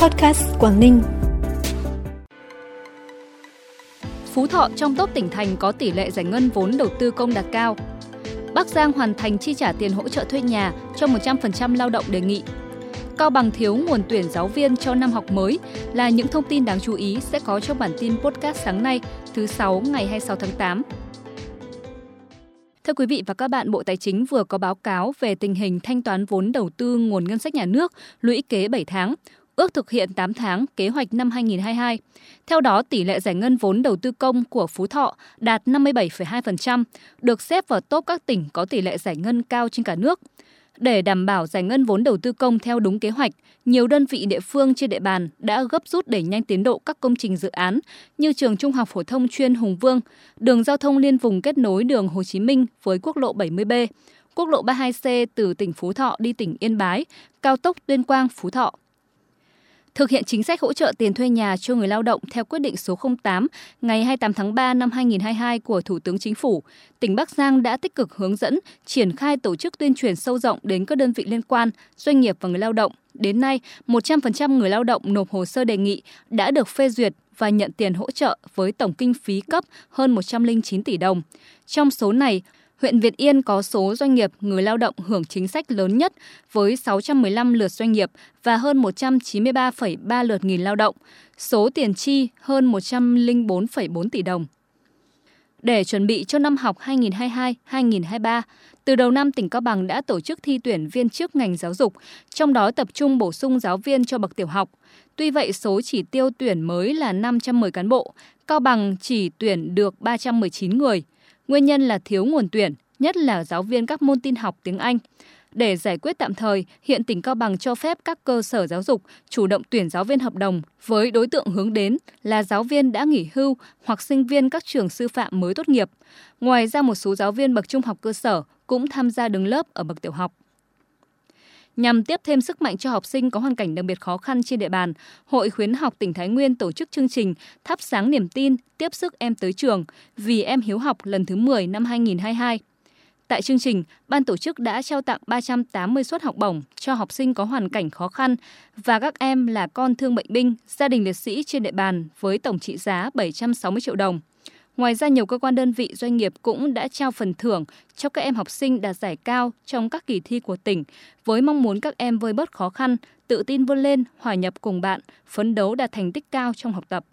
Podcast Quảng Ninh. Phú Thọ trong top tỉnh thành có tỷ lệ giải ngân vốn đầu tư công đạt cao. Bắc Giang hoàn thành chi trả tiền hỗ trợ thuê nhà cho 100% lao động đề nghị. Cao Bằng thiếu nguồn tuyển giáo viên cho năm học mới là những thông tin đáng chú ý sẽ có trong bản tin podcast sáng nay, thứ 6 ngày 26 tháng 8. Thưa quý vị và các bạn, Bộ Tài chính vừa có báo cáo về tình hình thanh toán vốn đầu tư nguồn ngân sách nhà nước lũy kế 7 tháng, ước thực hiện 8 tháng kế hoạch năm 2022. Theo đó, tỷ lệ giải ngân vốn đầu tư công của Phú Thọ đạt 57,2%, được xếp vào top các tỉnh có tỷ lệ giải ngân cao trên cả nước. Để đảm bảo giải ngân vốn đầu tư công theo đúng kế hoạch, nhiều đơn vị địa phương trên địa bàn đã gấp rút đẩy nhanh tiến độ các công trình dự án như trường Trung học phổ thông chuyên Hùng Vương, đường giao thông liên vùng kết nối đường Hồ Chí Minh với quốc lộ 70B, quốc lộ 32C từ tỉnh Phú Thọ đi tỉnh Yên Bái, cao tốc Tuyên Quang Phú Thọ thực hiện chính sách hỗ trợ tiền thuê nhà cho người lao động theo quyết định số 08 ngày 28 tháng 3 năm 2022 của Thủ tướng Chính phủ, tỉnh Bắc Giang đã tích cực hướng dẫn, triển khai tổ chức tuyên truyền sâu rộng đến các đơn vị liên quan, doanh nghiệp và người lao động. Đến nay, 100% người lao động nộp hồ sơ đề nghị đã được phê duyệt và nhận tiền hỗ trợ với tổng kinh phí cấp hơn 109 tỷ đồng. Trong số này, huyện Việt Yên có số doanh nghiệp người lao động hưởng chính sách lớn nhất với 615 lượt doanh nghiệp và hơn 193,3 lượt nghìn lao động, số tiền chi hơn 104,4 tỷ đồng. Để chuẩn bị cho năm học 2022-2023, từ đầu năm tỉnh Cao Bằng đã tổ chức thi tuyển viên chức ngành giáo dục, trong đó tập trung bổ sung giáo viên cho bậc tiểu học. Tuy vậy, số chỉ tiêu tuyển mới là 510 cán bộ, Cao Bằng chỉ tuyển được 319 người – Nguyên nhân là thiếu nguồn tuyển, nhất là giáo viên các môn tin học tiếng Anh. Để giải quyết tạm thời, hiện tỉnh Cao Bằng cho phép các cơ sở giáo dục chủ động tuyển giáo viên hợp đồng với đối tượng hướng đến là giáo viên đã nghỉ hưu hoặc sinh viên các trường sư phạm mới tốt nghiệp. Ngoài ra một số giáo viên bậc trung học cơ sở cũng tham gia đứng lớp ở bậc tiểu học. Nhằm tiếp thêm sức mạnh cho học sinh có hoàn cảnh đặc biệt khó khăn trên địa bàn, Hội khuyến học tỉnh Thái Nguyên tổ chức chương trình Thắp sáng niềm tin, tiếp sức em tới trường vì em hiếu học lần thứ 10 năm 2022. Tại chương trình, ban tổ chức đã trao tặng 380 suất học bổng cho học sinh có hoàn cảnh khó khăn và các em là con thương bệnh binh, gia đình liệt sĩ trên địa bàn với tổng trị giá 760 triệu đồng. Ngoài ra, nhiều cơ quan đơn vị doanh nghiệp cũng đã trao phần thưởng cho các em học sinh đạt giải cao trong các kỳ thi của tỉnh, với mong muốn các em vơi bớt khó khăn, tự tin vươn lên, hòa nhập cùng bạn, phấn đấu đạt thành tích cao trong học tập.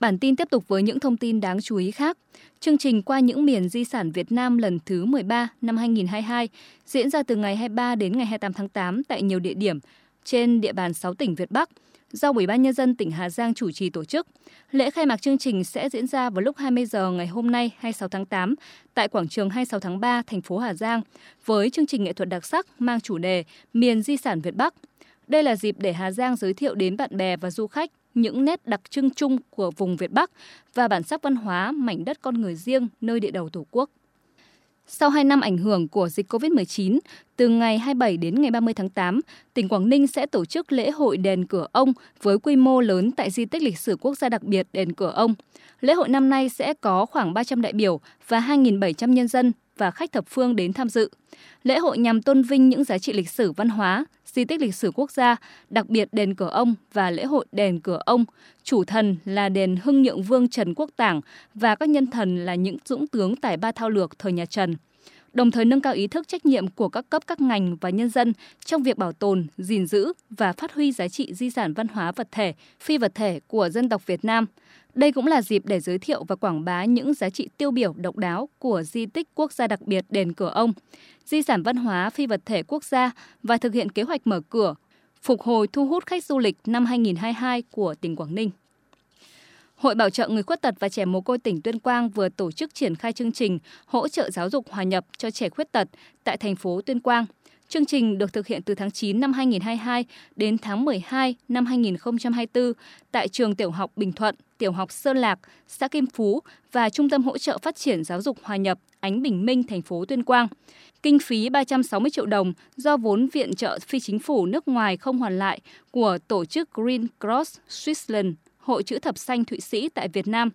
Bản tin tiếp tục với những thông tin đáng chú ý khác. Chương trình qua những miền di sản Việt Nam lần thứ 13 năm 2022 diễn ra từ ngày 23 đến ngày 28 tháng 8 tại nhiều địa điểm trên địa bàn 6 tỉnh Việt Bắc – do Ủy ban nhân dân tỉnh Hà Giang chủ trì tổ chức. Lễ khai mạc chương trình sẽ diễn ra vào lúc 20 giờ ngày hôm nay 26 tháng 8 tại quảng trường 26 tháng 3 thành phố Hà Giang, với chương trình nghệ thuật đặc sắc mang chủ đề Miền di sản Việt Bắc. Đây là dịp để Hà Giang giới thiệu đến bạn bè và du khách những nét đặc trưng chung của vùng Việt Bắc và bản sắc văn hóa mảnh đất con người riêng nơi địa đầu Tổ quốc. Sau 2 năm ảnh hưởng của dịch COVID-19, từ ngày 27 đến ngày 30 tháng 8, tỉnh Quảng Ninh sẽ tổ chức lễ hội đèn cửa ông với quy mô lớn tại di tích lịch sử quốc gia đặc biệt đèn cửa ông. Lễ hội năm nay sẽ có khoảng 300 đại biểu và 2.700 nhân dân và khách thập phương đến tham dự. Lễ hội nhằm tôn vinh những giá trị lịch sử văn hóa, di tích lịch sử quốc gia, đặc biệt đền cửa ông và lễ hội đền cửa ông. Chủ thần là đền Hưng Nhượng Vương Trần Quốc Tảng và các nhân thần là những dũng tướng tài ba thao lược thời nhà Trần đồng thời nâng cao ý thức trách nhiệm của các cấp các ngành và nhân dân trong việc bảo tồn, gìn giữ và phát huy giá trị di sản văn hóa vật thể, phi vật thể của dân tộc Việt Nam. Đây cũng là dịp để giới thiệu và quảng bá những giá trị tiêu biểu độc đáo của di tích quốc gia đặc biệt đền Cửa Ông, di sản văn hóa phi vật thể quốc gia và thực hiện kế hoạch mở cửa, phục hồi thu hút khách du lịch năm 2022 của tỉnh Quảng Ninh. Hội Bảo trợ người khuyết tật và trẻ mồ côi tỉnh Tuyên Quang vừa tổ chức triển khai chương trình hỗ trợ giáo dục hòa nhập cho trẻ khuyết tật tại thành phố Tuyên Quang. Chương trình được thực hiện từ tháng 9 năm 2022 đến tháng 12 năm 2024 tại trường tiểu học Bình Thuận, tiểu học Sơn Lạc, xã Kim Phú và Trung tâm hỗ trợ phát triển giáo dục hòa nhập Ánh Bình Minh, thành phố Tuyên Quang. Kinh phí 360 triệu đồng do vốn viện trợ phi chính phủ nước ngoài không hoàn lại của tổ chức Green Cross Switzerland Hội chữ thập xanh Thụy Sĩ tại Việt Nam.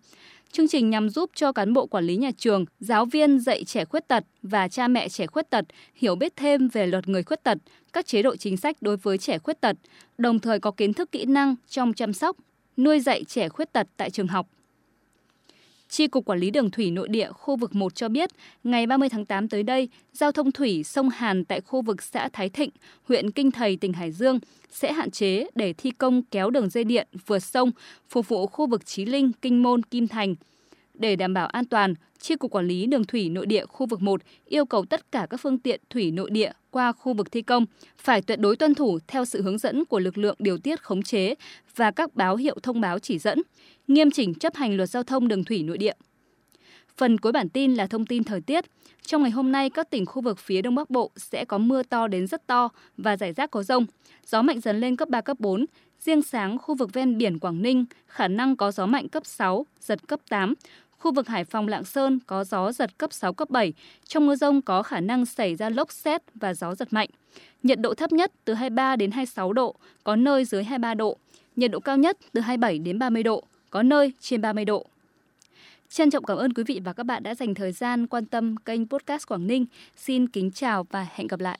Chương trình nhằm giúp cho cán bộ quản lý nhà trường, giáo viên dạy trẻ khuyết tật và cha mẹ trẻ khuyết tật hiểu biết thêm về luật người khuyết tật, các chế độ chính sách đối với trẻ khuyết tật, đồng thời có kiến thức kỹ năng trong chăm sóc, nuôi dạy trẻ khuyết tật tại trường học. Tri cục Quản lý Đường thủy nội địa khu vực 1 cho biết, ngày 30 tháng 8 tới đây, giao thông thủy sông Hàn tại khu vực xã Thái Thịnh, huyện Kinh Thầy, tỉnh Hải Dương sẽ hạn chế để thi công kéo đường dây điện vượt sông phục vụ khu vực Chí Linh, Kinh Môn, Kim Thành. Để đảm bảo an toàn, Chi cục Quản lý Đường thủy nội địa khu vực 1 yêu cầu tất cả các phương tiện thủy nội địa qua khu vực thi công phải tuyệt đối tuân thủ theo sự hướng dẫn của lực lượng điều tiết khống chế và các báo hiệu thông báo chỉ dẫn, nghiêm chỉnh chấp hành luật giao thông đường thủy nội địa. Phần cuối bản tin là thông tin thời tiết. Trong ngày hôm nay, các tỉnh khu vực phía Đông Bắc Bộ sẽ có mưa to đến rất to và rải rác có rông. Gió mạnh dần lên cấp 3, cấp 4. Riêng sáng, khu vực ven biển Quảng Ninh khả năng có gió mạnh cấp 6, giật cấp 8. Khu vực Hải Phòng Lạng Sơn có gió giật cấp 6, cấp 7. Trong mưa rông có khả năng xảy ra lốc xét và gió giật mạnh. Nhiệt độ thấp nhất từ 23 đến 26 độ, có nơi dưới 23 độ. Nhiệt độ cao nhất từ 27 đến 30 độ, có nơi trên 30 độ. Trân trọng cảm ơn quý vị và các bạn đã dành thời gian quan tâm kênh Podcast Quảng Ninh. Xin kính chào và hẹn gặp lại.